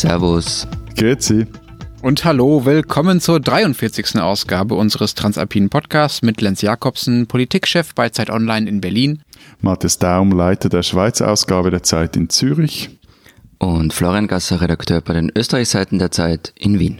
Servus. Grüezi. Und hallo, willkommen zur 43. Ausgabe unseres Transalpinen Podcasts mit Lenz Jakobsen, Politikchef bei Zeit Online in Berlin. Matthias Daum, Leiter der Schweizer Ausgabe der Zeit in Zürich. Und Florian Gasser, Redakteur bei den Österreichseiten der Zeit in Wien.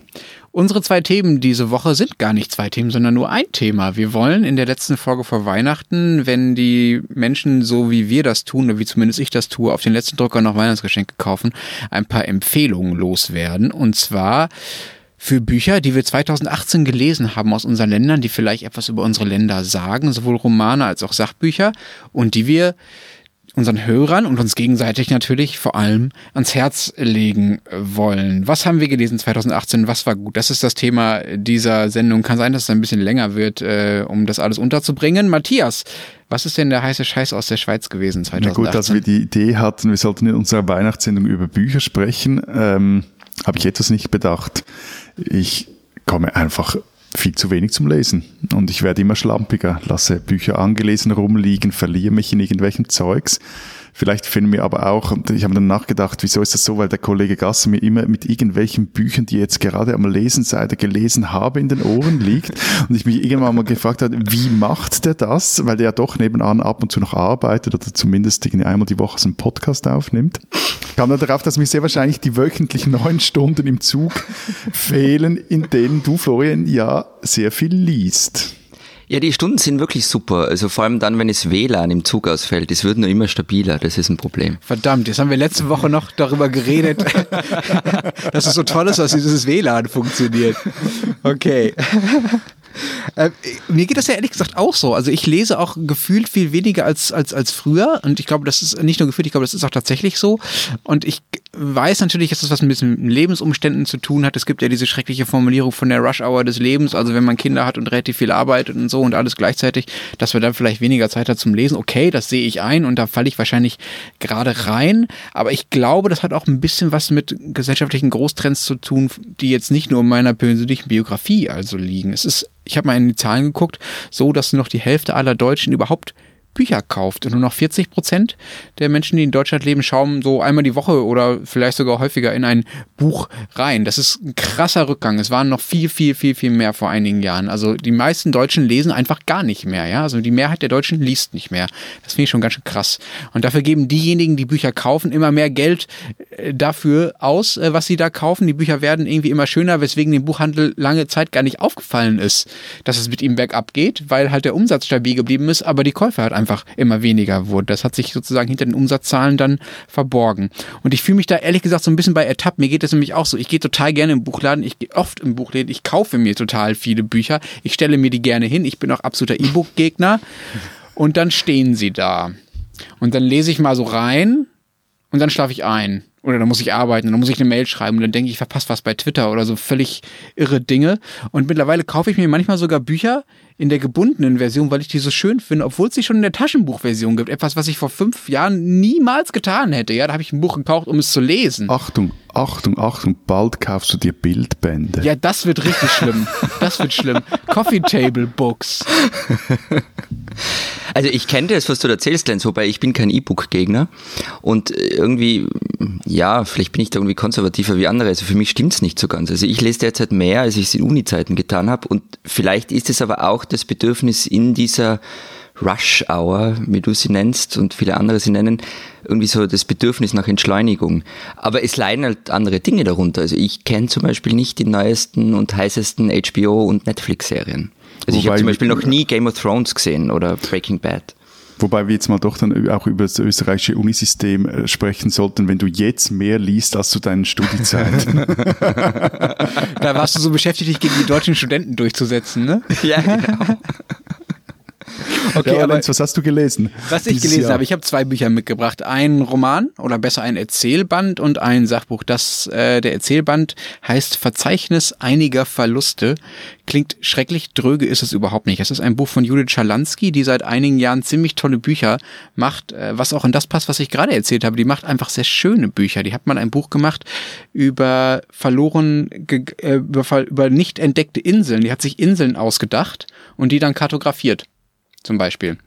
Unsere zwei Themen diese Woche sind gar nicht zwei Themen, sondern nur ein Thema. Wir wollen in der letzten Folge vor Weihnachten, wenn die Menschen so wie wir das tun, oder wie zumindest ich das tue, auf den letzten Drücker noch Weihnachtsgeschenke kaufen, ein paar Empfehlungen loswerden. Und zwar für Bücher, die wir 2018 gelesen haben aus unseren Ländern, die vielleicht etwas über unsere Länder sagen, sowohl Romane als auch Sachbücher und die wir unseren Hörern und uns gegenseitig natürlich vor allem ans Herz legen wollen. Was haben wir gelesen 2018? Was war gut? Das ist das Thema dieser Sendung. Kann sein, dass es ein bisschen länger wird, äh, um das alles unterzubringen. Matthias, was ist denn der heiße Scheiß aus der Schweiz gewesen 2018? Na gut, dass wir die Idee hatten, wir sollten in unserer Weihnachtssendung über Bücher sprechen, ähm, habe ich etwas nicht bedacht. Ich komme einfach viel zu wenig zum Lesen. Und ich werde immer schlampiger, lasse Bücher angelesen rumliegen, verliere mich in irgendwelchem Zeugs. Vielleicht finden wir aber auch, und ich habe dann nachgedacht, wieso ist das so, weil der Kollege Gasser mir immer mit irgendwelchen Büchern, die jetzt gerade am Lesen sei, gelesen habe, in den Ohren liegt und ich mich irgendwann mal gefragt habe, wie macht der das? Weil der ja doch nebenan ab und zu noch arbeitet oder zumindest einmal die Woche so einen Podcast aufnimmt. Kam dann darauf, dass mir sehr wahrscheinlich die wöchentlichen neun Stunden im Zug fehlen, in denen du, Florian, ja sehr viel liest. Ja, die Stunden sind wirklich super. Also vor allem dann, wenn es WLAN im Zug ausfällt. Es wird nur immer stabiler. Das ist ein Problem. Verdammt, jetzt haben wir letzte Woche noch darüber geredet, dass es so toll ist, dass dieses WLAN funktioniert. Okay. Äh, mir geht das ja ehrlich gesagt auch so. Also ich lese auch gefühlt viel weniger als, als, als früher. Und ich glaube, das ist nicht nur gefühlt, ich glaube, das ist auch tatsächlich so. Und ich weiß natürlich, dass das was mit Lebensumständen zu tun hat. Es gibt ja diese schreckliche Formulierung von der Rush Hour des Lebens. Also wenn man Kinder hat und relativ viel arbeitet und so und alles gleichzeitig, dass man dann vielleicht weniger Zeit hat zum Lesen. Okay, das sehe ich ein und da falle ich wahrscheinlich gerade rein. Aber ich glaube, das hat auch ein bisschen was mit gesellschaftlichen Großtrends zu tun, die jetzt nicht nur in meiner persönlichen Biografie also liegen. Es ist ich habe mal in die Zahlen geguckt, so dass noch die Hälfte aller Deutschen überhaupt Bücher kauft. Und nur noch 40 Prozent der Menschen, die in Deutschland leben, schauen so einmal die Woche oder vielleicht sogar häufiger in ein Buch rein. Das ist ein krasser Rückgang. Es waren noch viel, viel, viel, viel mehr vor einigen Jahren. Also die meisten Deutschen lesen einfach gar nicht mehr. Ja? Also die Mehrheit der Deutschen liest nicht mehr. Das finde ich schon ganz schön krass. Und dafür geben diejenigen, die Bücher kaufen, immer mehr Geld äh, dafür aus, äh, was sie da kaufen. Die Bücher werden irgendwie immer schöner, weswegen dem Buchhandel lange Zeit gar nicht aufgefallen ist, dass es mit ihm bergab geht, weil halt der Umsatz stabil geblieben ist, aber die Käufer halt einfach immer weniger wurden. Das hat sich sozusagen hinter den Umsatzzahlen dann verborgen. Und ich fühle mich da ehrlich gesagt so ein bisschen bei ertappt. Mir geht das nämlich auch so. Ich gehe total gerne im Buchladen. Ich gehe oft im Buchladen. Ich kaufe mir total viele Bücher. Ich stelle mir die gerne hin. Ich bin auch absoluter E-Book-Gegner. Und dann stehen sie da. Und dann lese ich mal so rein und dann schlafe ich ein. Oder dann muss ich arbeiten, dann muss ich eine Mail schreiben und dann denke ich, ich verpasse was bei Twitter oder so völlig irre Dinge. Und mittlerweile kaufe ich mir manchmal sogar Bücher, in der gebundenen Version, weil ich die so schön finde, obwohl es sie schon in der Taschenbuchversion gibt. Etwas, was ich vor fünf Jahren niemals getan hätte. Ja, da habe ich ein Buch gekauft, um es zu lesen. Achtung, Achtung, Achtung, bald kaufst du dir Bildbände. Ja, das wird richtig schlimm. Das wird schlimm. Coffee Table Books. Also ich kenne das, was du erzählst, Lenz, wobei ich bin kein E-Book-Gegner und irgendwie, ja, vielleicht bin ich da irgendwie konservativer wie andere, also für mich stimmt es nicht so ganz. Also ich lese derzeit mehr, als ich es in Uni-Zeiten getan habe und vielleicht ist es aber auch das Bedürfnis in dieser Rush Hour, wie du sie nennst und viele andere sie nennen, irgendwie so das Bedürfnis nach Entschleunigung. Aber es leiden halt andere Dinge darunter. Also ich kenne zum Beispiel nicht die neuesten und heißesten HBO- und Netflix-Serien. Also Wobei ich habe zum Beispiel noch nie Game of Thrones gesehen oder Breaking Bad. Wobei wir jetzt mal doch dann auch über das österreichische Unisystem äh, sprechen sollten, wenn du jetzt mehr liest als zu deinen Studiezeiten. da warst du so beschäftigt, dich gegen die deutschen Studenten durchzusetzen, ne? Ja, genau. Okay, ja, aber Lenz, was hast du gelesen? Was ich gelesen Jahr? habe, ich habe zwei Bücher mitgebracht. Ein Roman oder besser ein Erzählband und ein Sachbuch. Das, äh, der Erzählband heißt Verzeichnis einiger Verluste. Klingt schrecklich, dröge ist es überhaupt nicht. Es ist ein Buch von Judith Schalansky, die seit einigen Jahren ziemlich tolle Bücher macht, äh, was auch in das passt, was ich gerade erzählt habe. Die macht einfach sehr schöne Bücher. Die hat mal ein Buch gemacht über verloren, äh, über, über nicht entdeckte Inseln. Die hat sich Inseln ausgedacht und die dann kartografiert. Zum Beispiel.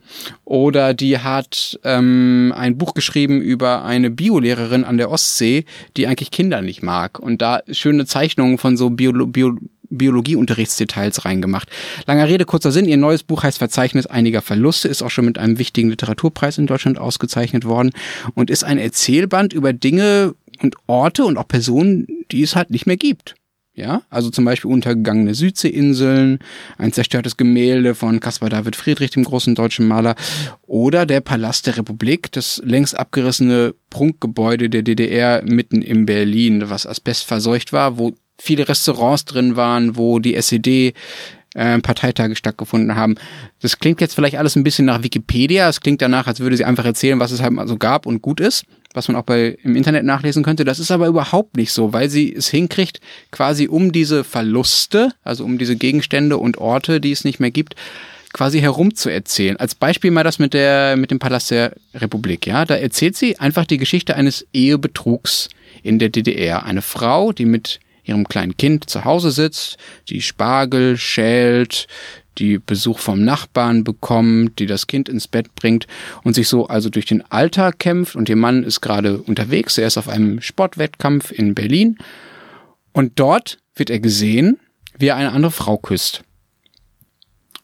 Oder die hat ähm, ein Buch geschrieben über eine Biolehrerin an der Ostsee, die eigentlich Kinder nicht mag und da schöne Zeichnungen von so Biolo Bio Biologieunterrichtsdetails reingemacht. Langer Rede, kurzer Sinn. Ihr neues Buch heißt Verzeichnis einiger Verluste, ist auch schon mit einem wichtigen Literaturpreis in Deutschland ausgezeichnet worden und ist ein Erzählband über Dinge und Orte und auch Personen, die es halt nicht mehr gibt. Ja, also zum Beispiel untergegangene Südseeinseln, ein zerstörtes Gemälde von Caspar David Friedrich, dem großen deutschen Maler, oder der Palast der Republik, das längst abgerissene Prunkgebäude der DDR mitten in Berlin, was asbestverseucht war, wo viele Restaurants drin waren, wo die SED äh, Parteitage stattgefunden haben. Das klingt jetzt vielleicht alles ein bisschen nach Wikipedia. Es klingt danach, als würde sie einfach erzählen, was es halt mal so gab und gut ist was man auch bei, im Internet nachlesen könnte. Das ist aber überhaupt nicht so, weil sie es hinkriegt, quasi um diese Verluste, also um diese Gegenstände und Orte, die es nicht mehr gibt, quasi herumzuerzählen. Als Beispiel mal das mit der, mit dem Palast der Republik, ja. Da erzählt sie einfach die Geschichte eines Ehebetrugs in der DDR. Eine Frau, die mit ihrem kleinen Kind zu Hause sitzt, die Spargel schält, die Besuch vom Nachbarn bekommt, die das Kind ins Bett bringt und sich so also durch den Alltag kämpft und ihr Mann ist gerade unterwegs, er ist auf einem Sportwettkampf in Berlin und dort wird er gesehen, wie er eine andere Frau küsst.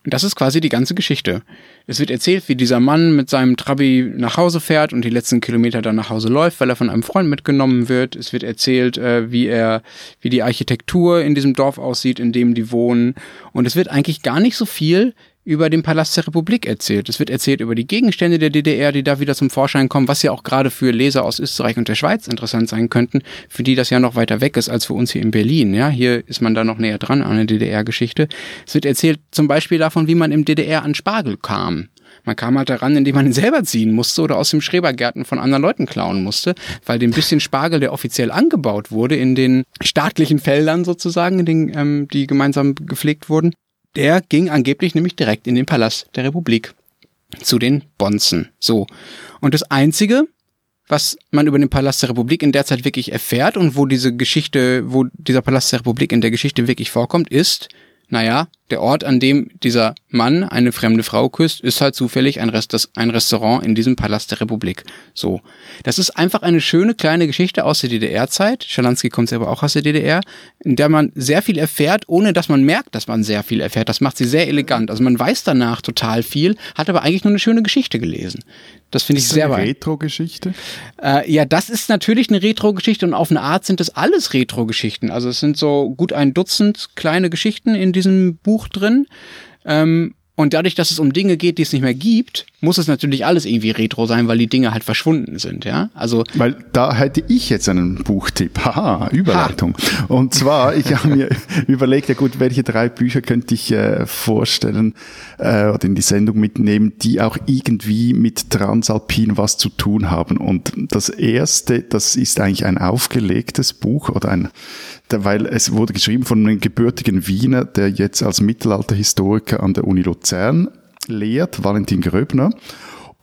Und das ist quasi die ganze Geschichte. Es wird erzählt, wie dieser Mann mit seinem Trabi nach Hause fährt und die letzten Kilometer dann nach Hause läuft, weil er von einem Freund mitgenommen wird. Es wird erzählt, äh, wie er, wie die Architektur in diesem Dorf aussieht, in dem die wohnen. Und es wird eigentlich gar nicht so viel über den Palast der Republik erzählt. Es wird erzählt über die Gegenstände der DDR, die da wieder zum Vorschein kommen, was ja auch gerade für Leser aus Österreich und der Schweiz interessant sein könnten, für die das ja noch weiter weg ist als für uns hier in Berlin. Ja, hier ist man da noch näher dran an der DDR-Geschichte. Es wird erzählt zum Beispiel davon, wie man im DDR an Spargel kam. Man kam halt daran, indem man ihn selber ziehen musste oder aus dem Schrebergärten von anderen Leuten klauen musste, weil dem bisschen Spargel, der offiziell angebaut wurde in den staatlichen Feldern sozusagen, in den, ähm, die gemeinsam gepflegt wurden, der ging angeblich nämlich direkt in den Palast der Republik. Zu den Bonzen. So. Und das Einzige, was man über den Palast der Republik in der Zeit wirklich erfährt und wo diese Geschichte, wo dieser Palast der Republik in der Geschichte wirklich vorkommt, ist, naja, der Ort, an dem dieser Mann eine fremde Frau küsst, ist halt zufällig ein, Rest, ein Restaurant in diesem Palast der Republik. So. Das ist einfach eine schöne kleine Geschichte aus der DDR-Zeit. Schalansky kommt selber auch aus der DDR, in der man sehr viel erfährt, ohne dass man merkt, dass man sehr viel erfährt. Das macht sie sehr elegant. Also man weiß danach total viel, hat aber eigentlich nur eine schöne Geschichte gelesen. Das finde ich ist sehr eine Retro-Geschichte? Äh, ja, das ist natürlich eine Retro-Geschichte und auf eine Art sind das alles Retro-Geschichten. Also es sind so gut ein Dutzend kleine Geschichten in diesem Buch drin. Ähm, und dadurch, dass es um Dinge geht, die es nicht mehr gibt, muss es natürlich alles irgendwie retro sein, weil die Dinge halt verschwunden sind, ja? Also weil da hätte ich jetzt einen Buchtipp. Haha, Überleitung. Ha. Und zwar, ich habe mir überlegt, ja gut, welche drei Bücher könnte ich äh, vorstellen äh, oder in die Sendung mitnehmen, die auch irgendwie mit Transalpin was zu tun haben. Und das erste, das ist eigentlich ein aufgelegtes Buch oder ein weil es wurde geschrieben von einem gebürtigen Wiener, der jetzt als Mittelalterhistoriker an der Uni Luzern lehrt, Valentin Gröbner.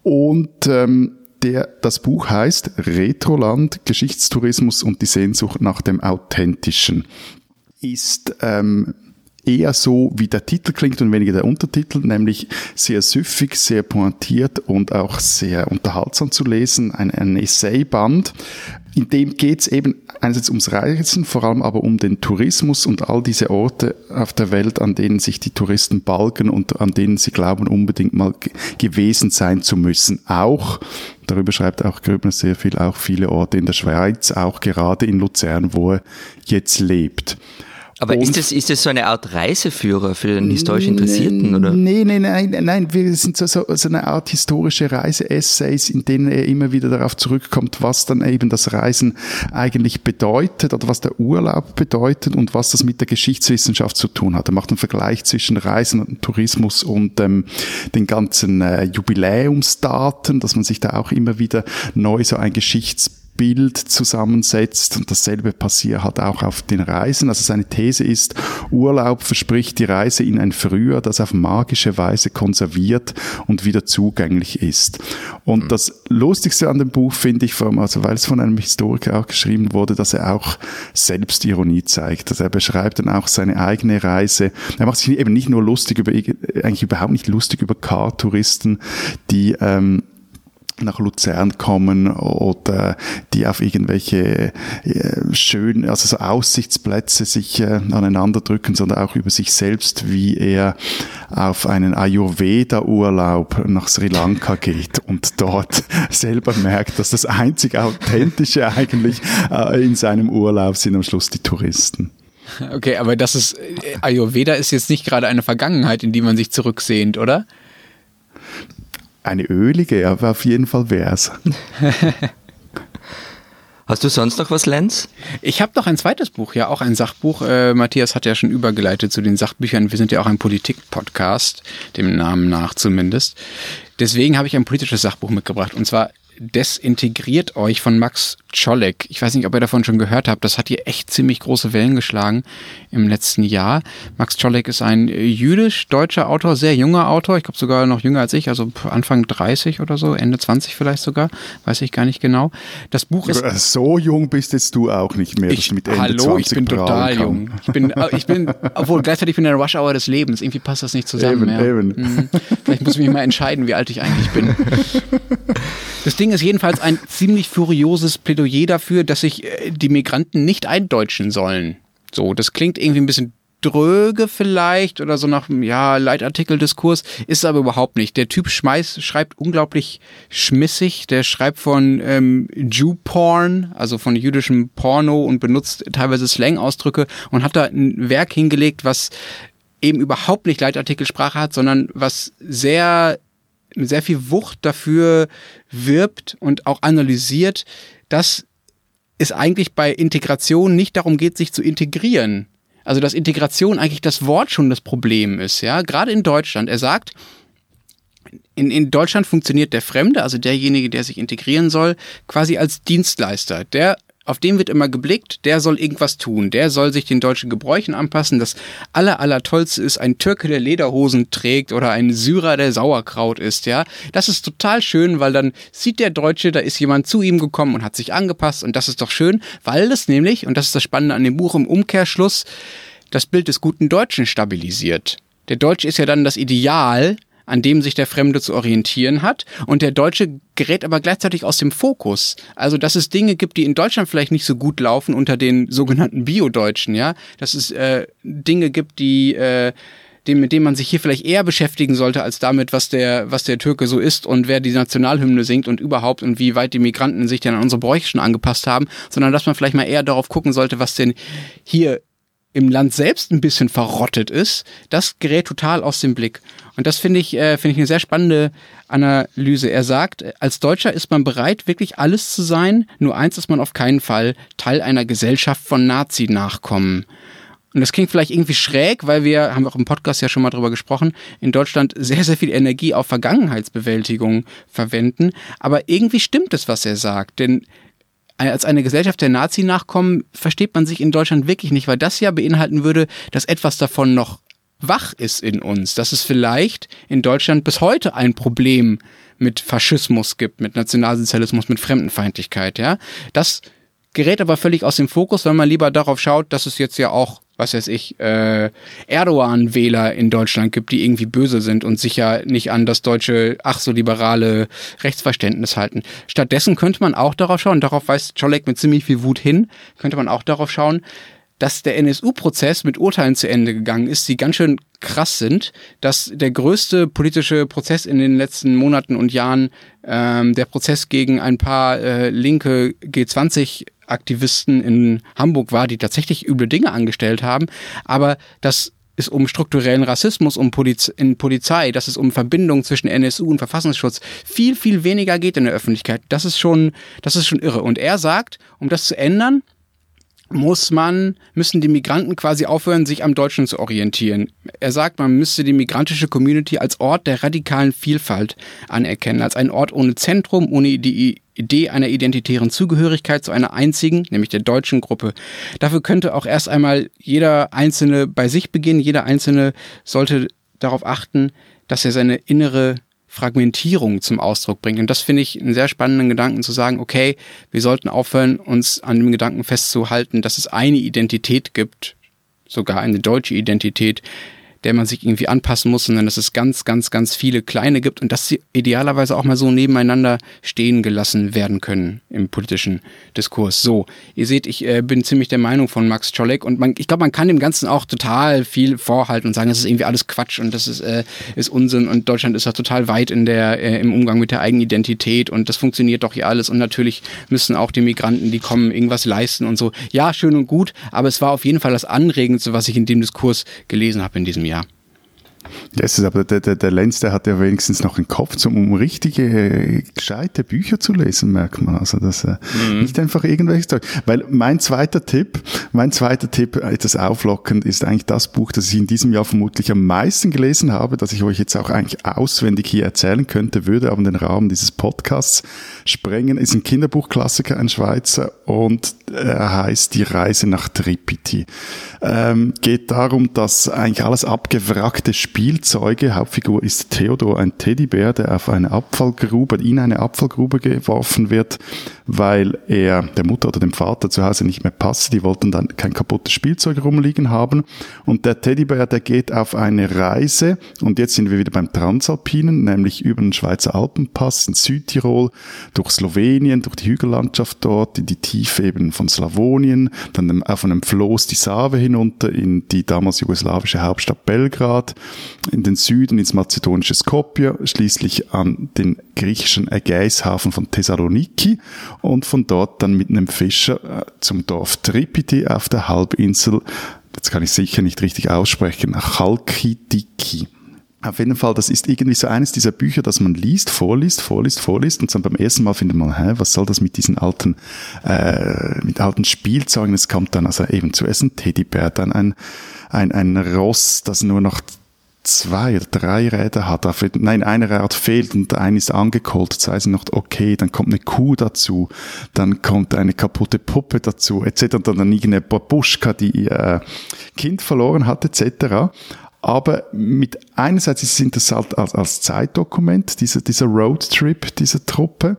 Und ähm, der, das Buch heißt Retroland, Geschichtstourismus und die Sehnsucht nach dem Authentischen. Ist ähm, eher so, wie der Titel klingt und weniger der Untertitel, nämlich sehr süffig, sehr pointiert und auch sehr unterhaltsam zu lesen. Ein, ein Essayband, in dem geht es eben einerseits ums Reisen, vor allem aber um den Tourismus und all diese Orte auf der Welt, an denen sich die Touristen balgen und an denen sie glauben, unbedingt mal gewesen sein zu müssen. Auch, darüber schreibt auch Gröbner sehr viel, auch viele Orte in der Schweiz, auch gerade in Luzern, wo er jetzt lebt. Aber und ist das, ist das so eine Art Reiseführer für den historisch Interessierten, oder? Nee, nee, nein, nein, wir sind so, so, so eine Art historische Reise-Essays, in denen er immer wieder darauf zurückkommt, was dann eben das Reisen eigentlich bedeutet oder was der Urlaub bedeutet und was das mit der Geschichtswissenschaft zu tun hat. Er macht einen Vergleich zwischen Reisen und Tourismus und ähm, den ganzen äh, Jubiläumsdaten, dass man sich da auch immer wieder neu so ein Geschichts Bild zusammensetzt. Und dasselbe passiert halt auch auf den Reisen. Also seine These ist, Urlaub verspricht die Reise in ein Früher, das auf magische Weise konserviert und wieder zugänglich ist. Und mhm. das Lustigste an dem Buch finde ich, allem, also weil es von einem Historiker auch geschrieben wurde, dass er auch Selbstironie zeigt. Also er beschreibt dann auch seine eigene Reise. Er macht sich eben nicht nur lustig über, eigentlich überhaupt nicht lustig über Car-Touristen, die ähm, nach Luzern kommen oder die auf irgendwelche äh, schönen, also so Aussichtsplätze sich äh, aneinander drücken, sondern auch über sich selbst, wie er auf einen Ayurveda-Urlaub nach Sri Lanka geht und dort selber merkt, dass das einzig Authentische eigentlich äh, in seinem Urlaub sind am Schluss die Touristen. Okay, aber das ist, Ayurveda ist jetzt nicht gerade eine Vergangenheit, in die man sich zurücksehnt, oder? Eine ölige, aber auf jeden Fall wär's. Hast du sonst noch was, Lenz? Ich habe noch ein zweites Buch, ja, auch ein Sachbuch. Äh, Matthias hat ja schon übergeleitet zu den Sachbüchern. Wir sind ja auch ein Politik-Podcast, dem Namen nach zumindest. Deswegen habe ich ein politisches Sachbuch mitgebracht. Und zwar Desintegriert euch von Max Czolek. Ich weiß nicht, ob ihr davon schon gehört habt. Das hat hier echt ziemlich große Wellen geschlagen im letzten Jahr. Max Czolek ist ein jüdisch-deutscher Autor, sehr junger Autor. Ich glaube sogar noch jünger als ich, also Anfang 30 oder so, Ende 20 vielleicht sogar. Weiß ich gar nicht genau. Das Buch ist. So jung bist jetzt du auch nicht mehr. Ich, mit Ende hallo, 20 ich bin total kann. jung. Ich bin, äh, ich bin, obwohl gleichzeitig bin ich in der Rush Hour des Lebens. Irgendwie passt das nicht zusammen. Eben, ja. eben. Hm. Vielleicht muss ich mich mal entscheiden, wie alt ich eigentlich bin. Das Ding ist jedenfalls ein ziemlich furioses Plädoyer dafür, dass sich äh, die Migranten nicht eindeutschen sollen. So, das klingt irgendwie ein bisschen dröge vielleicht oder so nach ja Leitartikeldiskurs ist aber überhaupt nicht. Der Typ schmeißt, schreibt unglaublich schmissig. Der schreibt von ähm, Jew Porn, also von jüdischem Porno und benutzt teilweise Slang-Ausdrücke und hat da ein Werk hingelegt, was eben überhaupt nicht Leitartikelsprache hat, sondern was sehr sehr viel Wucht dafür wirbt und auch analysiert, dass es eigentlich bei Integration nicht darum geht, sich zu integrieren. Also dass Integration eigentlich das Wort schon das Problem ist, ja. Gerade in Deutschland. Er sagt, in, in Deutschland funktioniert der Fremde, also derjenige, der sich integrieren soll, quasi als Dienstleister. Der auf den wird immer geblickt, der soll irgendwas tun, der soll sich den deutschen Gebräuchen anpassen. Das aller, aller tollste ist ein Türke, der Lederhosen trägt oder ein Syrer, der Sauerkraut isst, ja. Das ist total schön, weil dann sieht der Deutsche, da ist jemand zu ihm gekommen und hat sich angepasst und das ist doch schön, weil das nämlich, und das ist das Spannende an dem Buch im Umkehrschluss, das Bild des guten Deutschen stabilisiert. Der Deutsche ist ja dann das Ideal, an dem sich der Fremde zu orientieren hat. Und der Deutsche gerät aber gleichzeitig aus dem Fokus. Also, dass es Dinge gibt, die in Deutschland vielleicht nicht so gut laufen unter den sogenannten Bio-Deutschen, ja. Dass es äh, Dinge gibt, die äh, dem, mit dem man sich hier vielleicht eher beschäftigen sollte, als damit, was der, was der Türke so ist und wer die Nationalhymne singt und überhaupt und wie weit die Migranten sich denn an unsere Bräuche schon angepasst haben, sondern dass man vielleicht mal eher darauf gucken sollte, was denn hier im Land selbst ein bisschen verrottet ist, das gerät total aus dem Blick. Und das finde ich, äh, ich eine sehr spannende Analyse. Er sagt, als Deutscher ist man bereit, wirklich alles zu sein, nur eins ist man auf keinen Fall Teil einer Gesellschaft von Nazi-Nachkommen. Und das klingt vielleicht irgendwie schräg, weil wir, haben wir auch im Podcast ja schon mal drüber gesprochen, in Deutschland sehr, sehr viel Energie auf Vergangenheitsbewältigung verwenden. Aber irgendwie stimmt es, was er sagt. Denn als eine Gesellschaft der Nazi-Nachkommen versteht man sich in Deutschland wirklich nicht, weil das ja beinhalten würde, dass etwas davon noch wach ist in uns, dass es vielleicht in Deutschland bis heute ein Problem mit Faschismus gibt, mit Nationalsozialismus, mit Fremdenfeindlichkeit, ja. Das gerät aber völlig aus dem Fokus, wenn man lieber darauf schaut, dass es jetzt ja auch was weiß ich, äh, Erdogan-Wähler in Deutschland gibt, die irgendwie böse sind und sich ja nicht an das deutsche, ach so liberale Rechtsverständnis halten. Stattdessen könnte man auch darauf schauen, darauf weist Czolek mit ziemlich viel Wut hin, könnte man auch darauf schauen, dass der NSU-Prozess mit Urteilen zu Ende gegangen ist, die ganz schön krass sind, dass der größte politische Prozess in den letzten Monaten und Jahren ähm, der Prozess gegen ein paar äh, linke G20 Aktivisten in Hamburg war, die tatsächlich üble Dinge angestellt haben, aber dass es um strukturellen Rassismus um Poliz in Polizei, dass es um Verbindungen zwischen NSU und Verfassungsschutz viel, viel weniger geht in der Öffentlichkeit. Das ist schon, das ist schon irre. Und er sagt, um das zu ändern, muss man, müssen die Migranten quasi aufhören, sich am Deutschen zu orientieren. Er sagt, man müsste die migrantische Community als Ort der radikalen Vielfalt anerkennen, als einen Ort ohne Zentrum, ohne die Idee einer identitären Zugehörigkeit zu einer einzigen, nämlich der deutschen Gruppe. Dafür könnte auch erst einmal jeder Einzelne bei sich beginnen. Jeder Einzelne sollte darauf achten, dass er seine innere Fragmentierung zum Ausdruck bringt. Und das finde ich einen sehr spannenden Gedanken zu sagen, okay, wir sollten aufhören, uns an dem Gedanken festzuhalten, dass es eine Identität gibt, sogar eine deutsche Identität, der man sich irgendwie anpassen muss, sondern dass es ganz, ganz, ganz viele kleine gibt und dass sie idealerweise auch mal so nebeneinander stehen gelassen werden können im politischen Diskurs. So, ihr seht, ich äh, bin ziemlich der Meinung von Max Czolek und man, ich glaube, man kann dem Ganzen auch total viel vorhalten und sagen, das ist irgendwie alles Quatsch und das ist, äh, ist Unsinn und Deutschland ist ja total weit in der, äh, im Umgang mit der eigenen Identität und das funktioniert doch hier alles und natürlich müssen auch die Migranten, die kommen, irgendwas leisten und so. Ja, schön und gut, aber es war auf jeden Fall das Anregendste, was ich in dem Diskurs gelesen habe in diesem Jahr. Das ist aber der, der, der Lenz, der hat ja wenigstens noch einen Kopf, um richtige, gescheite Bücher zu lesen, merkt man. Also das äh, mhm. nicht einfach irgendwelches Zeug. Weil mein zweiter Tipp, mein zweiter Tipp, etwas auflockend, ist eigentlich das Buch, das ich in diesem Jahr vermutlich am meisten gelesen habe, das ich euch jetzt auch eigentlich auswendig hier erzählen könnte, würde aber den Rahmen dieses Podcasts sprengen. Ist ein Kinderbuchklassiker, ein Schweizer und er heißt Die Reise nach Tripiti. Ähm, geht darum, dass eigentlich alles abgewrackte Spielzeuge, Hauptfigur ist Theodor, ein Teddybär, der auf eine Abfallgrube, in eine Abfallgrube geworfen wird, weil er der Mutter oder dem Vater zu Hause nicht mehr passt. Die wollten dann kein kaputtes Spielzeug rumliegen haben. Und der Teddybär, der geht auf eine Reise. Und jetzt sind wir wieder beim Transalpinen, nämlich über den Schweizer Alpenpass in Südtirol, durch Slowenien, durch die Hügellandschaft dort, in die Tiefe eben von Slawonien, dann auf einem Floß die Save hinunter in die damals jugoslawische Hauptstadt Belgrad, in den Süden ins mazedonische Skopje, schließlich an den griechischen Ägäishafen von Thessaloniki und von dort dann mit einem Fischer äh, zum Dorf Tripiti auf der Halbinsel, jetzt kann ich sicher nicht richtig aussprechen, Chalkidiki. Auf jeden Fall, das ist irgendwie so eines dieser Bücher, das man liest, vorliest, vorliest, vorliest und dann beim ersten Mal findet man, hä, was soll das mit diesen alten, äh, mit alten Spielzeugen? Es kommt dann also eben zuerst ein Teddybär, dann ein, ein, ein Ross, das nur noch zwei oder drei Räder hat. Nein, eine Rad fehlt und ein ist angekollt. Zwei sind noch okay. Dann kommt eine Kuh dazu. Dann kommt eine kaputte Puppe dazu, etc. Und dann irgendeine Babuschka, die äh, Kind verloren hat, etc. Aber mit einerseits ist es interessant als, als Zeitdokument, dieser, dieser Roadtrip dieser Truppe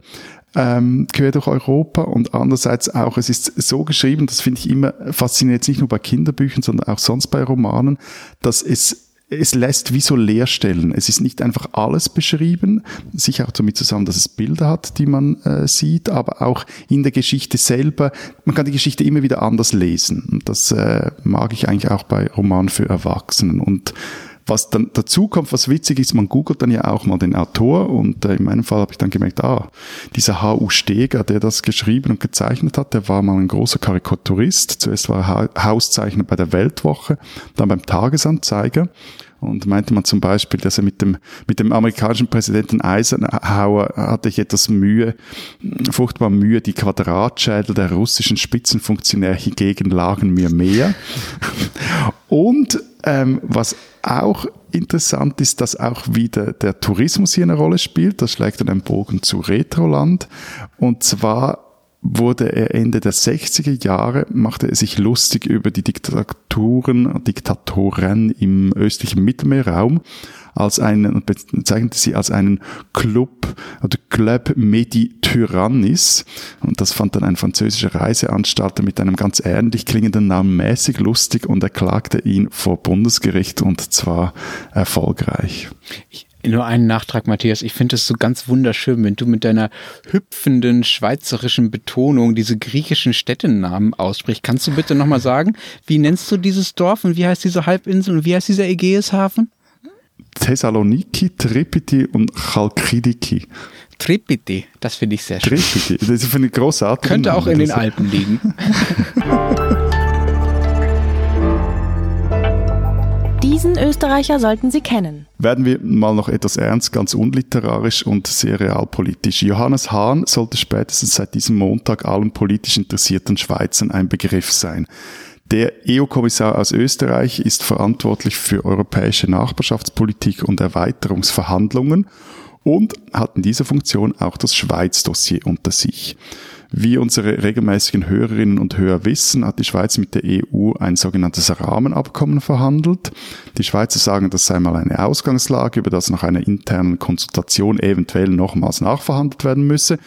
ähm, quer durch Europa und andererseits auch, es ist so geschrieben, das finde ich immer faszinierend, nicht nur bei Kinderbüchern, sondern auch sonst bei Romanen, dass es es lässt wie so Leerstellen. Es ist nicht einfach alles beschrieben, sicher auch damit zusammen, dass es Bilder hat, die man äh, sieht, aber auch in der Geschichte selber. Man kann die Geschichte immer wieder anders lesen. Und das äh, mag ich eigentlich auch bei Romanen für Erwachsenen. Und was dann dazu kommt, was witzig ist, man googelt dann ja auch mal den Autor und äh, in meinem Fall habe ich dann gemerkt, ah, dieser H.U. Steger, der das geschrieben und gezeichnet hat, der war mal ein großer Karikaturist. Zuerst war er ha Hauszeichner bei der Weltwoche, dann beim Tagesanzeiger und meinte man zum Beispiel, dass er mit dem, mit dem amerikanischen Präsidenten Eisenhower hatte ich etwas Mühe, furchtbar Mühe, die Quadratschädel der russischen Spitzenfunktionäre hingegen lagen mir mehr. Und ähm, was auch interessant ist, dass auch wieder der Tourismus hier eine Rolle spielt. Das schlägt dann einen Bogen zu Retroland. Und zwar wurde er Ende der 60er Jahre, machte er sich lustig über die Diktaturen, Diktatoren im östlichen Mittelmeerraum als einen, bezeichnete sie als einen Club oder Club Medi-Tyrannis. Und das fand dann ein französischer Reiseanstalter mit einem ganz ähnlich klingenden Namen mäßig lustig und er klagte ihn vor Bundesgericht und zwar erfolgreich. Ich nur einen Nachtrag, Matthias. Ich finde es so ganz wunderschön, wenn du mit deiner hüpfenden schweizerischen Betonung diese griechischen Städtenamen aussprichst. Kannst du bitte nochmal sagen, wie nennst du dieses Dorf und wie heißt diese Halbinsel und wie heißt dieser Ägäishafen? Thessaloniki, Tripiti und Chalkidiki. Tripiti, das finde ich sehr schön. Tripiti, das ist eine großartige Könnte auch in den Alpen liegen. Diesen Österreicher sollten Sie kennen. Werden wir mal noch etwas ernst, ganz unliterarisch und sehr realpolitisch. Johannes Hahn sollte spätestens seit diesem Montag allen politisch interessierten Schweizern ein Begriff sein. Der EU-Kommissar aus Österreich ist verantwortlich für europäische Nachbarschaftspolitik und Erweiterungsverhandlungen und hat in dieser Funktion auch das Schweiz-Dossier unter sich. Wie unsere regelmäßigen Hörerinnen und Hörer wissen, hat die Schweiz mit der EU ein sogenanntes Rahmenabkommen verhandelt. Die Schweizer sagen, das sei mal eine Ausgangslage, über das nach einer internen Konsultation eventuell nochmals nachverhandelt werden müsse.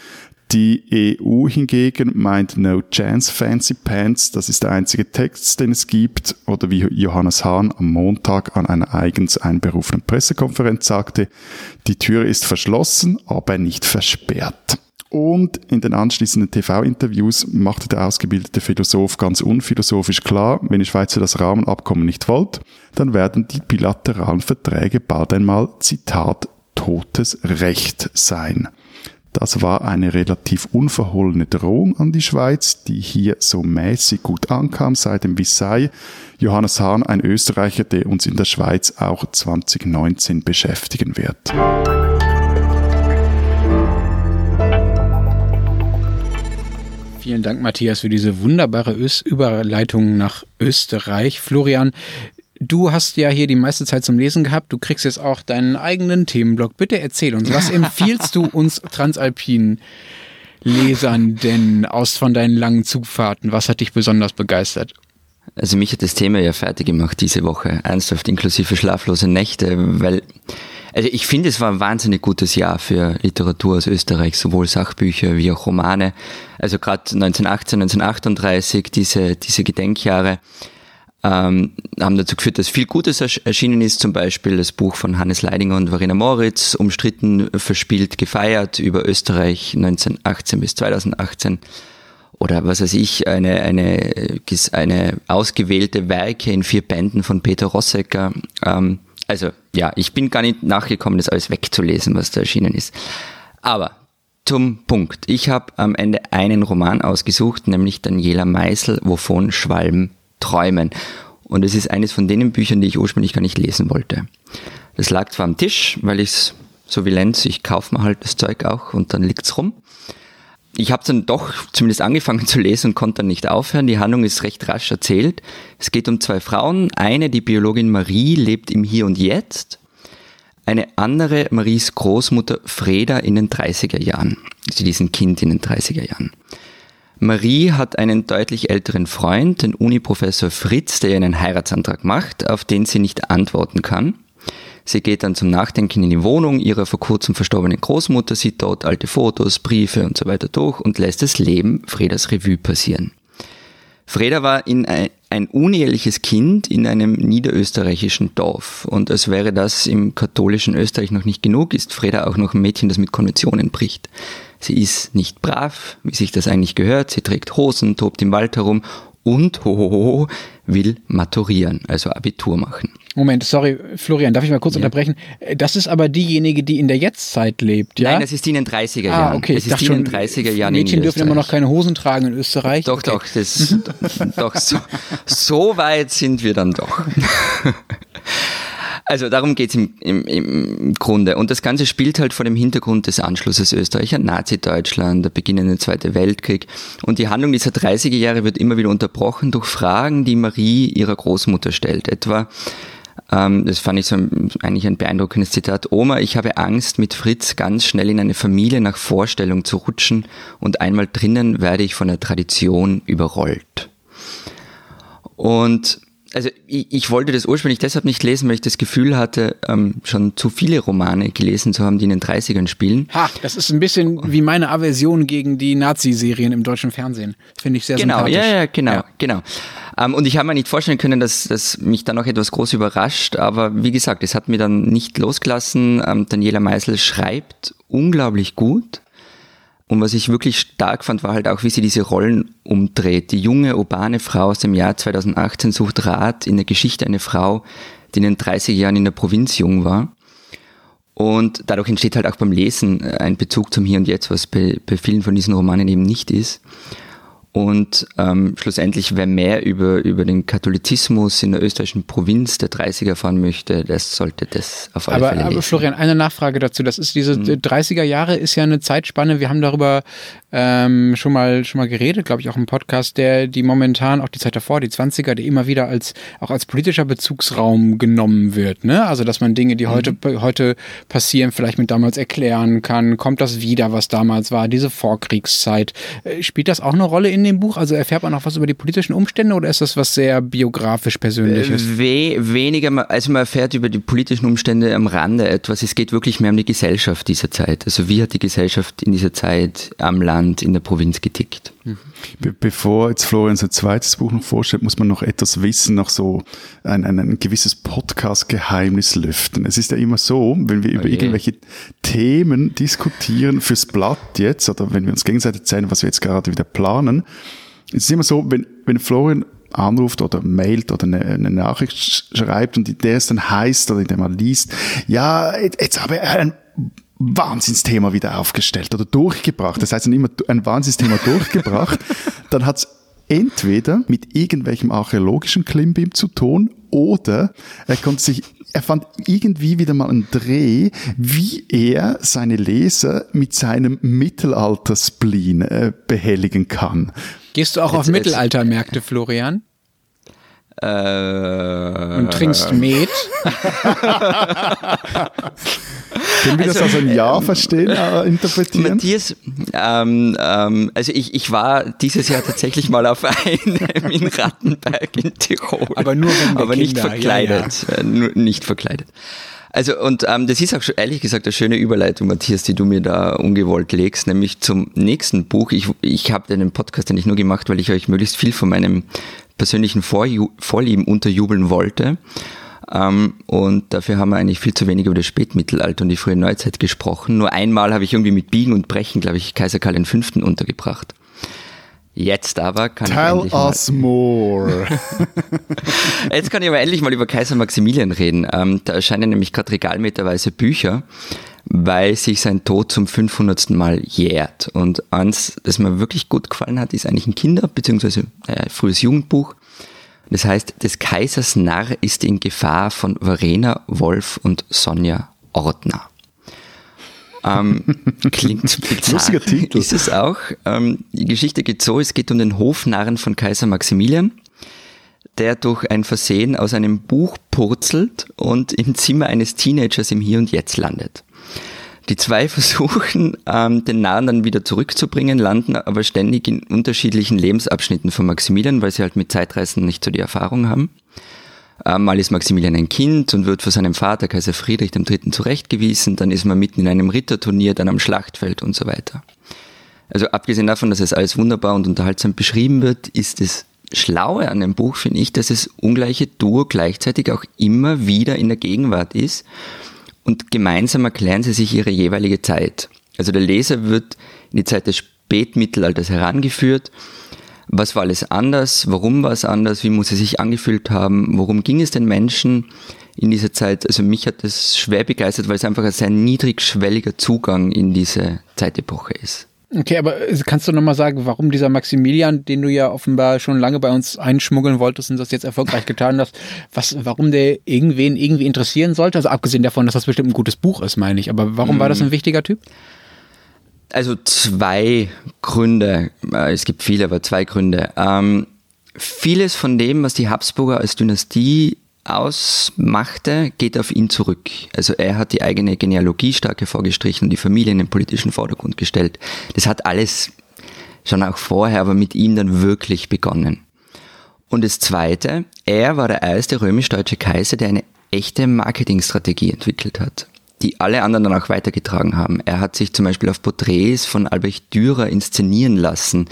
Die EU hingegen meint No Chance Fancy Pants, das ist der einzige Text, den es gibt, oder wie Johannes Hahn am Montag an einer eigens einberufenen Pressekonferenz sagte, die Tür ist verschlossen, aber nicht versperrt. Und in den anschließenden TV-Interviews machte der ausgebildete Philosoph ganz unphilosophisch klar, wenn die Schweizer das Rahmenabkommen nicht wollt, dann werden die bilateralen Verträge bald einmal, Zitat, totes Recht sein. Das war eine relativ unverhohlene Drohung an die Schweiz, die hier so mäßig gut ankam seit dem Visay. Johannes Hahn, ein Österreicher, der uns in der Schweiz auch 2019 beschäftigen wird. Vielen Dank, Matthias, für diese wunderbare Ös Überleitung nach Österreich. Florian, du hast ja hier die meiste Zeit zum Lesen gehabt. Du kriegst jetzt auch deinen eigenen Themenblock. Bitte erzähl uns, was empfiehlst du uns transalpinen Lesern denn aus von deinen langen Zugfahrten? Was hat dich besonders begeistert? Also mich hat das Thema ja fertig gemacht diese Woche, ernsthaft inklusive schlaflose Nächte, weil also ich finde, es war ein wahnsinnig gutes Jahr für Literatur aus Österreich, sowohl Sachbücher wie auch Romane. Also gerade 1918, 1938, diese, diese Gedenkjahre ähm, haben dazu geführt, dass viel Gutes erschienen ist, zum Beispiel das Buch von Hannes Leidinger und Verena Moritz, umstritten, verspielt, gefeiert über Österreich 1918 bis 2018 oder was weiß ich, eine, eine, eine ausgewählte Werke in vier Bänden von Peter Rossecker. Ähm, also ja, ich bin gar nicht nachgekommen, das alles wegzulesen, was da erschienen ist. Aber zum Punkt. Ich habe am Ende einen Roman ausgesucht, nämlich Daniela Meisel, wovon Schwalben träumen. Und es ist eines von den Büchern, die ich ursprünglich gar nicht lesen wollte. Das lag zwar am Tisch, weil ich es, so wie Lenz, ich kaufe mir halt das Zeug auch und dann liegt's rum ich habe dann doch zumindest angefangen zu lesen und konnte dann nicht aufhören. Die Handlung ist recht rasch erzählt. Es geht um zwei Frauen. Eine, die Biologin Marie, lebt im Hier und Jetzt. Eine andere, Maries Großmutter Freda in den 30er Jahren. Sie ist ein Kind in den 30er Jahren. Marie hat einen deutlich älteren Freund, den Uniprofessor Fritz, der einen Heiratsantrag macht, auf den sie nicht antworten kann. Sie geht dann zum Nachdenken in die Wohnung ihrer vor kurzem verstorbenen Großmutter, sieht dort alte Fotos, Briefe und so weiter durch und lässt das Leben Fredas Revue passieren. Freda war in ein, ein uneheliches Kind in einem niederösterreichischen Dorf. Und als wäre das im katholischen Österreich noch nicht genug, ist Freda auch noch ein Mädchen, das mit Konventionen bricht. Sie ist nicht brav, wie sich das eigentlich gehört. Sie trägt Hosen, tobt im Wald herum und hohoho, will maturieren, also Abitur machen. Moment, sorry, Florian, darf ich mal kurz ja. unterbrechen? Das ist aber diejenige, die in der Jetztzeit lebt, ja? Nein, das ist die in den 30er Jahren. Ah, okay. Das ist die in den 30er Jahren Mädchen dürfen immer noch keine Hosen tragen in Österreich. Doch, okay. doch, das, doch so, so weit sind wir dann doch. Also darum geht's im, im, im Grunde. Und das Ganze spielt halt vor dem Hintergrund des Anschlusses Österreich an Nazi-Deutschland, der beginnende Zweite Weltkrieg. Und die Handlung dieser 30er Jahre wird immer wieder unterbrochen durch Fragen, die Marie ihrer Großmutter stellt. Etwa, ähm, das fand ich so ein, eigentlich ein beeindruckendes Zitat, Oma, ich habe Angst, mit Fritz ganz schnell in eine Familie nach Vorstellung zu rutschen und einmal drinnen werde ich von der Tradition überrollt. Und also ich, ich, wollte das ursprünglich deshalb nicht lesen, weil ich das Gefühl hatte, ähm, schon zu viele Romane gelesen zu haben, die in den 30ern spielen. Ha, das ist ein bisschen wie meine Aversion gegen die Nazi-Serien im deutschen Fernsehen. Finde ich sehr genau, sympathisch. Ja, ja, genau, ja. genau. Ähm, und ich habe mir nicht vorstellen können, dass, dass mich dann noch etwas groß überrascht, aber wie gesagt, es hat mir dann nicht losgelassen. Ähm, Daniela Meisel schreibt unglaublich gut. Und was ich wirklich stark fand, war halt auch, wie sie diese Rollen umdreht. Die junge, urbane Frau aus dem Jahr 2018 sucht Rat in der Geschichte einer Frau, die in den 30 Jahren in der Provinz jung war. Und dadurch entsteht halt auch beim Lesen ein Bezug zum Hier und Jetzt, was bei, bei vielen von diesen Romanen eben nicht ist. Und ähm, schlussendlich, wer mehr über, über den Katholizismus in der österreichischen Provinz der 30er erfahren möchte, das sollte das auf alle aber, Fälle lesen. Aber Florian, eine Nachfrage dazu. Das ist diese mhm. 30er Jahre ist ja eine Zeitspanne. Wir haben darüber ähm, schon mal schon mal geredet, glaube ich, auch im Podcast, der die momentan auch die Zeit davor, die 20er, die immer wieder als auch als politischer Bezugsraum genommen wird. Ne? Also dass man Dinge, die mhm. heute heute passieren, vielleicht mit damals erklären kann. Kommt das wieder, was damals war? Diese Vorkriegszeit. Äh, spielt das auch eine Rolle in dem Buch? Also erfährt man auch was über die politischen Umstände oder ist das was sehr biografisch Persönliches? Äh, we weniger, also man erfährt über die politischen Umstände am Rande etwas. Es geht wirklich mehr um die Gesellschaft dieser Zeit. Also wie hat die Gesellschaft in dieser Zeit am Land, in der Provinz getickt? Be bevor jetzt Florian sein zweites Buch noch vorstellt, muss man noch etwas wissen, noch so ein, ein, ein gewisses Podcast-Geheimnis lüften. Es ist ja immer so, wenn wir über okay. irgendwelche Themen diskutieren fürs Blatt jetzt, oder wenn wir uns gegenseitig zeigen, was wir jetzt gerade wieder planen, es ist immer so, wenn, wenn Florian anruft oder mailt oder eine, eine Nachricht schreibt und der es dann heißt oder in dem man liest, ja, jetzt habe ich ein Wahnsinnsthema wieder aufgestellt oder durchgebracht. Das heißt dann immer ein Wahnsinnsthema durchgebracht. Dann hat's entweder mit irgendwelchem archäologischen Klimbim zu tun oder er konnte sich, er fand irgendwie wieder mal einen Dreh, wie er seine Leser mit seinem Mittelalter-Spleen äh, behelligen kann. Gehst du auch jetzt, auf Mittelaltermärkte, Florian? Äh, und trinkst Met. Können wir also, das als ein Ja ähm, verstehen, äh, interpretieren? Matthias, ähm, ähm, also ich, ich war dieses Jahr tatsächlich mal auf einem in Rattenberg in Tirol. Aber nur wenn Aber Kinder. nicht verkleidet. Ja, ja. Äh, nur nicht verkleidet. Also und ähm, das ist auch schon, ehrlich gesagt eine schöne Überleitung, Matthias, die du mir da ungewollt legst, nämlich zum nächsten Buch. Ich, ich habe den Podcast ja nicht nur gemacht, weil ich euch möglichst viel von meinem persönlichen Vorlieben unterjubeln wollte. Ähm, und dafür haben wir eigentlich viel zu wenig über das Spätmittelalter und die frühe Neuzeit gesprochen. Nur einmal habe ich irgendwie mit Biegen und Brechen, glaube ich, Kaiser Karl V. untergebracht. Jetzt aber kann Tell ich us more. Jetzt kann ich aber endlich mal über Kaiser Maximilian reden. Ähm, da erscheinen nämlich gerade regalmeterweise Bücher, weil sich sein Tod zum 500. Mal jährt. Und eins, das mir wirklich gut gefallen hat, ist eigentlich ein Kinder- bzw. Äh, frühes Jugendbuch das heißt, des Kaisers Narr ist in Gefahr von Verena Wolf und Sonja Ordner. Ähm, klingt bizarr. Lustiger Titel. Ist es auch. Ähm, die Geschichte geht so, es geht um den Hofnarren von Kaiser Maximilian, der durch ein Versehen aus einem Buch purzelt und im Zimmer eines Teenagers im Hier und Jetzt landet. Die zwei versuchen, ähm, den Narren dann wieder zurückzubringen, landen aber ständig in unterschiedlichen Lebensabschnitten von Maximilian, weil sie halt mit Zeitreisen nicht so die Erfahrung haben. Ähm, mal ist Maximilian ein Kind und wird von seinem Vater, Kaiser Friedrich III. zurechtgewiesen, dann ist man mitten in einem Ritterturnier, dann am Schlachtfeld und so weiter. Also abgesehen davon, dass es alles wunderbar und unterhaltsam beschrieben wird, ist es Schlaue an dem Buch, finde ich, dass es ungleiche Duo gleichzeitig auch immer wieder in der Gegenwart ist und gemeinsam erklären sie sich ihre jeweilige Zeit. Also der Leser wird in die Zeit des Spätmittelalters herangeführt. Was war alles anders? Warum war es anders? Wie muss es sich angefühlt haben? Worum ging es den Menschen in dieser Zeit? Also mich hat das schwer begeistert, weil es einfach ein sehr niedrigschwelliger Zugang in diese Zeitepoche ist. Okay, aber äh, kannst du nochmal sagen, warum dieser Maximilian, den du ja offenbar schon lange bei uns einschmuggeln wolltest und das jetzt erfolgreich getan hast, was, warum der irgendwen irgendwie interessieren sollte? Also abgesehen davon, dass das bestimmt ein gutes Buch ist, meine ich. Aber warum war das ein mhm. wichtiger Typ? Also zwei Gründe. Äh, es gibt viele, aber zwei Gründe. Ähm, vieles von dem, was die Habsburger als Dynastie ausmachte, geht auf ihn zurück. Also er hat die eigene Genealogie stark hervorgestrichen und die Familie in den politischen Vordergrund gestellt. Das hat alles schon auch vorher, aber mit ihm dann wirklich begonnen. Und das Zweite, er war der erste römisch-deutsche Kaiser, der eine echte Marketingstrategie entwickelt hat, die alle anderen dann auch weitergetragen haben. Er hat sich zum Beispiel auf Porträts von Albrecht Dürer inszenieren lassen.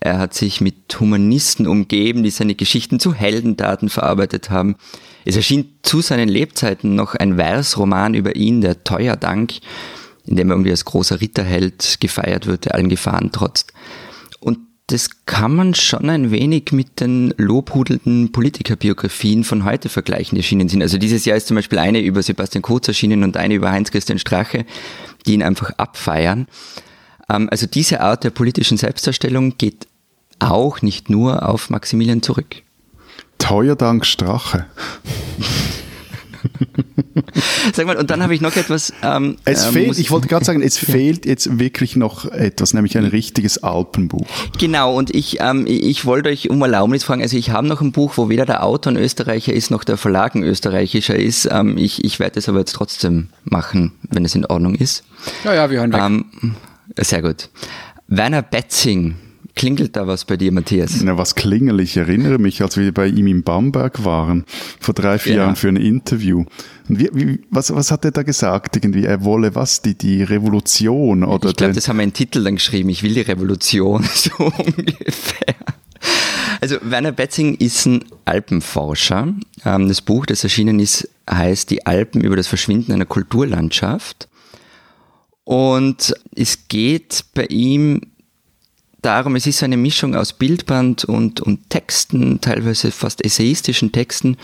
Er hat sich mit Humanisten umgeben, die seine Geschichten zu Heldendaten verarbeitet haben. Es erschien zu seinen Lebzeiten noch ein Versroman über ihn, der Teuer Dank, in dem er irgendwie als großer Ritterheld gefeiert wird, der allen Gefahren trotzt. Und das kann man schon ein wenig mit den lobhudelnden Politikerbiografien von heute vergleichen, die erschienen sind. Also dieses Jahr ist zum Beispiel eine über Sebastian Kurz erschienen und eine über Heinz-Christian Strache, die ihn einfach abfeiern. Ähm, also diese Art der politischen Selbstdarstellung geht auch nicht nur auf Maximilian zurück. Teuer dank Strache. Sag mal, und dann habe ich noch etwas. Ähm, es ähm, fehlt, ich wollte gerade sagen, es fehlt jetzt wirklich noch etwas, nämlich ein richtiges Alpenbuch. Genau, und ich, ähm, ich wollte euch um Erlaubnis fragen, also ich habe noch ein Buch, wo weder der Autor ein Österreicher ist, noch der Verlag ein österreichischer ist. Ähm, ich ich werde es aber jetzt trotzdem machen, wenn es in Ordnung ist. Ja, ja, wir hören weg. Ähm, sehr gut. Werner Betzing Klingelt da was bei dir, Matthias? Na, was klingelt? Ich erinnere mich, als wir bei ihm in Bamberg waren, vor drei, vier ja. Jahren für ein Interview. Und wie, wie, was, was hat er da gesagt? Irgendwie, er wolle was, die, die Revolution oder? Ich glaube, das haben wir einen Titel dann geschrieben. Ich will die Revolution, so ungefähr. Also Werner Betzing ist ein Alpenforscher. Ähm, das Buch, das erschienen ist, heißt Die Alpen über das Verschwinden einer Kulturlandschaft. Und es geht bei ihm darum, es ist eine Mischung aus Bildband und, und Texten, teilweise fast essayistischen Texten.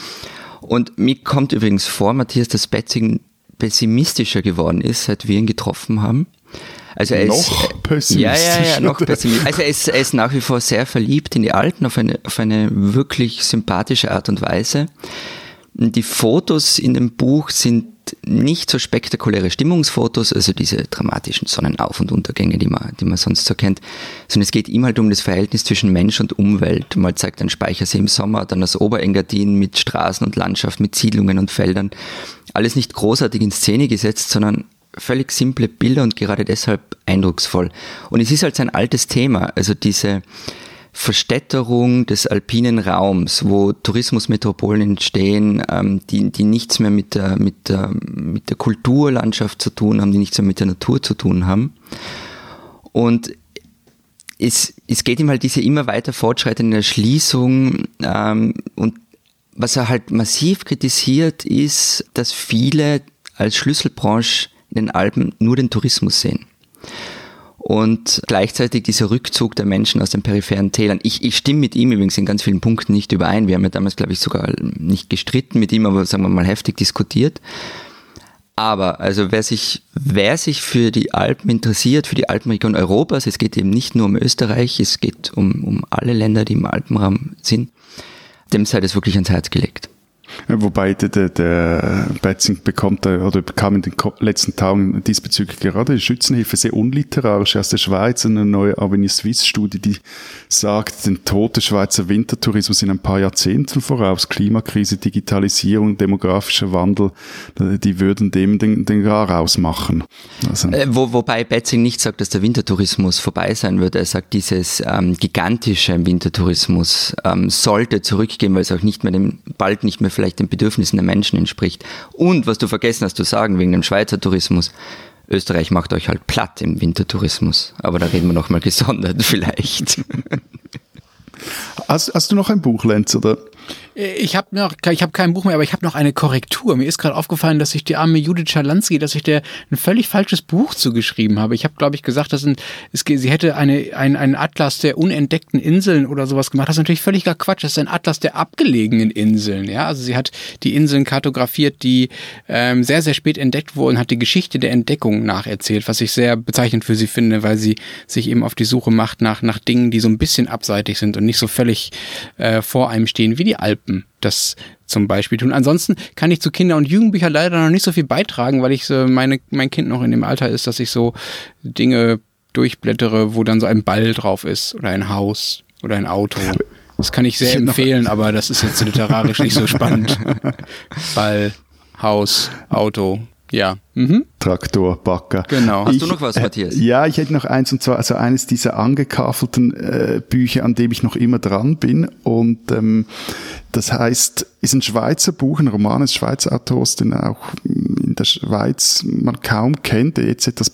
Und mir kommt übrigens vor, Matthias, dass Betzing pessimistischer geworden ist, seit wir ihn getroffen haben. Also er noch ist, pessimistisch. Ja, ja, ja, noch pessimistisch. Also er ist, er ist nach wie vor sehr verliebt in die Alten auf eine, auf eine wirklich sympathische Art und Weise. Die Fotos in dem Buch sind nicht so spektakuläre Stimmungsfotos, also diese dramatischen Sonnenauf- und Untergänge, die man, die man sonst so kennt, sondern es geht ihm halt um das Verhältnis zwischen Mensch und Umwelt. Mal zeigt ein Speichersee im Sommer, dann das Oberengadin mit Straßen und Landschaft, mit Siedlungen und Feldern. Alles nicht großartig in Szene gesetzt, sondern völlig simple Bilder und gerade deshalb eindrucksvoll. Und es ist halt sein altes Thema, also diese, Verstädterung des alpinen Raums, wo Tourismusmetropolen entstehen, ähm, die, die nichts mehr mit der, mit, der, mit der Kulturlandschaft zu tun haben, die nichts mehr mit der Natur zu tun haben. Und es, es geht ihm halt diese immer weiter fortschreitende Erschließung ähm, und was er halt massiv kritisiert, ist, dass viele als Schlüsselbranche in den Alpen nur den Tourismus sehen und gleichzeitig dieser Rückzug der Menschen aus den peripheren Tälern. Ich, ich stimme mit ihm übrigens in ganz vielen Punkten nicht überein. Wir haben ja damals, glaube ich, sogar nicht gestritten mit ihm, aber sagen wir mal heftig diskutiert. Aber also wer sich, wer sich für die Alpen interessiert, für die Alpenregion Europas, es geht eben nicht nur um Österreich, es geht um, um alle Länder, die im Alpenraum sind, dem sei das wirklich ans Herz gelegt. Wobei der, der, der Betzing bekommt oder bekam in den letzten Tagen diesbezüglich gerade die Schützenhilfe sehr unliterarisch aus der Schweiz eine neue Avenir Suisse Studie, die sagt, den Tod des Schweizer Wintertourismus in ein paar Jahrzehnten voraus, Klimakrise, Digitalisierung, demografischer Wandel, die würden dem den, den Gar rausmachen. Also. Äh, wo, wobei Betzing nicht sagt, dass der Wintertourismus vorbei sein wird. Er sagt, dieses ähm, gigantische Wintertourismus ähm, sollte zurückgehen, weil es auch nicht mehr dem, bald nicht mehr vielleicht den Bedürfnissen der Menschen entspricht. Und was du vergessen hast zu sagen wegen dem Schweizer Tourismus, Österreich macht euch halt platt im Wintertourismus. Aber da reden wir nochmal gesondert vielleicht. Hast, hast du noch ein Buch, Lenz, oder? Ich habe noch, ich habe kein Buch mehr, aber ich habe noch eine Korrektur. Mir ist gerade aufgefallen, dass ich die arme Judith Schalansky, dass ich der ein völlig falsches Buch zugeschrieben habe. Ich habe, glaube ich, gesagt, dass ein, es, sie hätte eine, ein, einen Atlas der unentdeckten Inseln oder sowas gemacht. Das ist natürlich völlig gar Quatsch. Das ist ein Atlas der abgelegenen Inseln. Ja, also sie hat die Inseln kartografiert, die ähm, sehr, sehr spät entdeckt wurden, hat die Geschichte der Entdeckung nacherzählt, was ich sehr bezeichnend für sie finde, weil sie sich eben auf die Suche macht nach, nach Dingen, die so ein bisschen abseitig sind und nicht so völlig äh, vor einem stehen wie die Alpen. Alpen das zum Beispiel tun. Ansonsten kann ich zu Kinder- und Jugendbüchern leider noch nicht so viel beitragen, weil ich so meine, mein Kind noch in dem Alter ist, dass ich so Dinge durchblättere, wo dann so ein Ball drauf ist oder ein Haus oder ein Auto. Das kann ich sehr empfehlen, aber das ist jetzt literarisch nicht so spannend. Ball, Haus, Auto, ja. Mhm. Traktor, Bagger. Genau. Hast ich, du noch was, Matthias? ja, ich hätte noch eins und zwar also eines dieser angekaffelten äh, Bücher, an dem ich noch immer dran bin und ähm, das heißt, ist ein Schweizer Buch, ein Roman des Schweizer Autors, den auch in der Schweiz man kaum kennt. Jetzt etwas,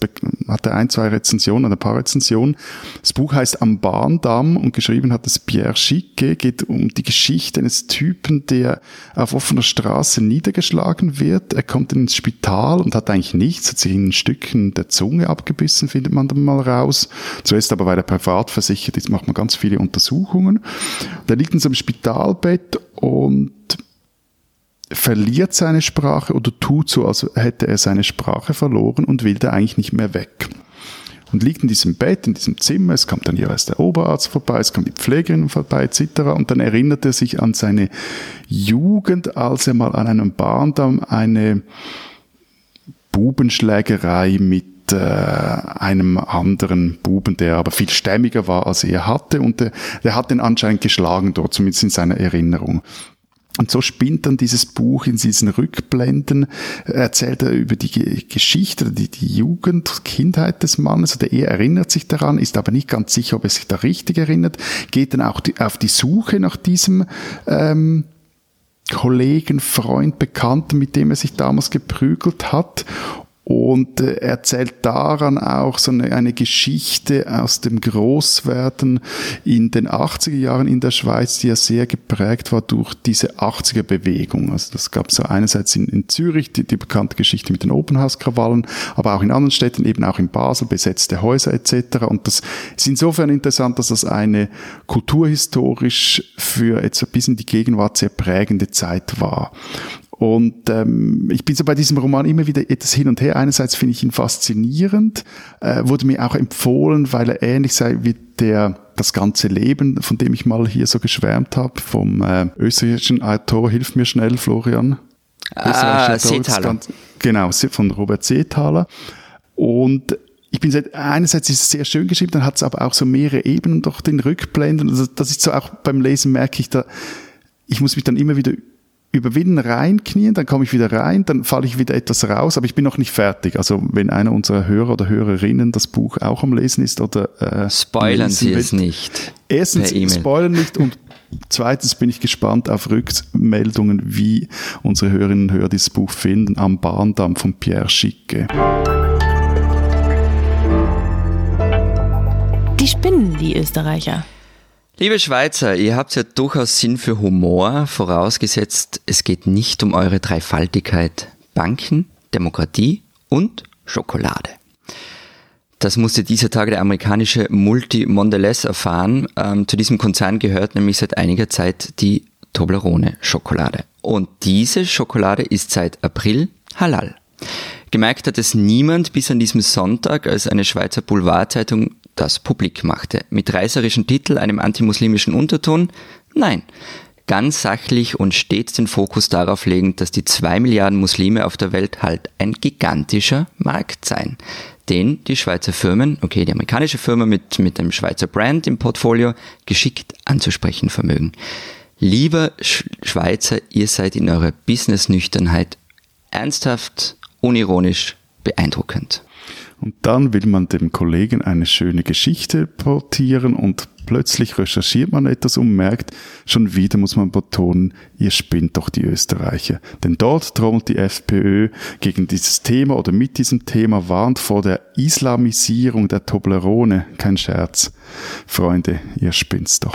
hat er ein, zwei Rezensionen, ein paar Rezensionen. Das Buch heißt Am Bahndamm und geschrieben hat es Pierre Schicke, geht um die Geschichte eines Typen, der auf offener Straße niedergeschlagen wird. Er kommt ins Spital und hat eigentlich nichts, hat sich in Stücken der Zunge abgebissen, findet man dann mal raus. Zuerst aber, weil er privat versichert ist, macht man ganz viele Untersuchungen. Der liegt in so einem Spitalbett und verliert seine Sprache oder tut so, als hätte er seine Sprache verloren und will da eigentlich nicht mehr weg. und liegt in diesem Bett, in diesem Zimmer. Es kommt dann jeweils der Oberarzt vorbei, es kommt die Pflegerin vorbei, etc. Und dann erinnert er sich an seine Jugend, als er mal an einem Bahndamm eine Bubenschlägerei mit äh, einem anderen Buben, der aber viel stämmiger war als er hatte und der, der hat ihn anscheinend geschlagen dort, zumindest in seiner Erinnerung. Und so spinnt dann dieses Buch in diesen Rückblenden, erzählt er über die Geschichte, die, die Jugend, Kindheit des Mannes, oder er erinnert sich daran, ist aber nicht ganz sicher, ob er sich da richtig erinnert, geht dann auch die, auf die Suche nach diesem ähm, Kollegen, Freund, Bekannten, mit dem er sich damals geprügelt hat und äh, erzählt daran auch so eine, eine, Geschichte aus dem Großwerden in den 80er Jahren in der Schweiz, die ja sehr geprägt war durch diese 80er Bewegung. Also das gab es so einerseits in, in Zürich, die, die, bekannte Geschichte mit den Open-House-Krawallen, aber auch in anderen Städten, eben auch in Basel, besetzte Häuser etc. Und das ist insofern interessant, dass das eine kulturhistorisch für jetzt ein bisschen die Gegenwart sehr prägende Zeit war. Und ähm, ich bin so bei diesem Roman immer wieder etwas hin und her. Einerseits finde ich ihn faszinierend, äh, wurde mir auch empfohlen, weil er ähnlich sei wie der das ganze Leben, von dem ich mal hier so geschwärmt habe, vom äh, österreichischen Autor, hilf mir schnell, Florian. Ah, Seethaler. Genau, von Robert Seethaler. Und ich bin seit, einerseits ist es sehr schön geschrieben, dann hat es aber auch so mehrere Ebenen durch den Rückblenden. Also das ist so auch beim Lesen merke ich da, ich muss mich dann immer wieder überwinden, reinknien, dann komme ich wieder rein, dann falle ich wieder etwas raus, aber ich bin noch nicht fertig. Also wenn einer unserer Hörer oder Hörerinnen das Buch auch am Lesen ist oder äh, spoilern Sie es nicht. Erstens e spoilern nicht und zweitens bin ich gespannt auf Rückmeldungen, wie unsere Hörerinnen und Hörer dieses Buch finden am Bahndamm von Pierre Schicke. Die spinnen, die Österreicher. Liebe Schweizer, ihr habt ja durchaus Sinn für Humor, vorausgesetzt, es geht nicht um eure Dreifaltigkeit Banken, Demokratie und Schokolade. Das musste dieser Tage der amerikanische Multi Mondelez erfahren. Ähm, zu diesem Konzern gehört nämlich seit einiger Zeit die Toblerone Schokolade. Und diese Schokolade ist seit April halal. Gemerkt hat es niemand bis an diesem Sonntag, als eine Schweizer Boulevardzeitung das publik machte. Mit reißerischem Titel, einem antimuslimischen Unterton? Nein. Ganz sachlich und stets den Fokus darauf legend, dass die zwei Milliarden Muslime auf der Welt halt ein gigantischer Markt seien, den die Schweizer Firmen, okay, die amerikanische Firma mit, mit einem Schweizer Brand im Portfolio, geschickt anzusprechen vermögen. Lieber Schweizer, ihr seid in eurer Business-Nüchternheit ernsthaft, unironisch, beeindruckend. Und dann will man dem Kollegen eine schöne Geschichte portieren und plötzlich recherchiert man etwas und merkt, schon wieder muss man betonen, ihr spinnt doch die Österreicher. Denn dort trommelt die FPÖ gegen dieses Thema oder mit diesem Thema warnt vor der Islamisierung der Toblerone. Kein Scherz. Freunde, ihr spinnt's doch.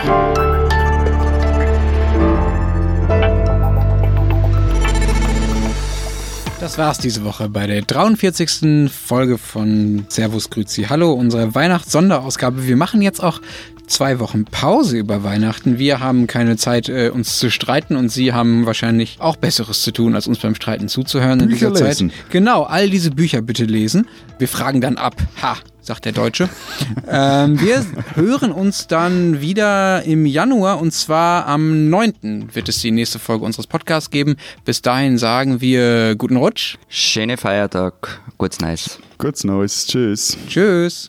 Das war's diese Woche bei der 43. Folge von Servus Grüzi Hallo, unsere Weihnachts-Sonderausgabe. Wir machen jetzt auch zwei Wochen Pause über Weihnachten. Wir haben keine Zeit, äh, uns zu streiten und Sie haben wahrscheinlich auch Besseres zu tun, als uns beim Streiten zuzuhören Bücher in dieser lesen. Zeit. Genau, all diese Bücher bitte lesen. Wir fragen dann ab. Ha, sagt der Deutsche. ähm, wir hören uns dann wieder im Januar und zwar am 9. wird es die nächste Folge unseres Podcasts geben. Bis dahin sagen wir guten Rutsch. Schöne Feiertag. Gut's Neues. Gut's Neues. Tschüss. Tschüss.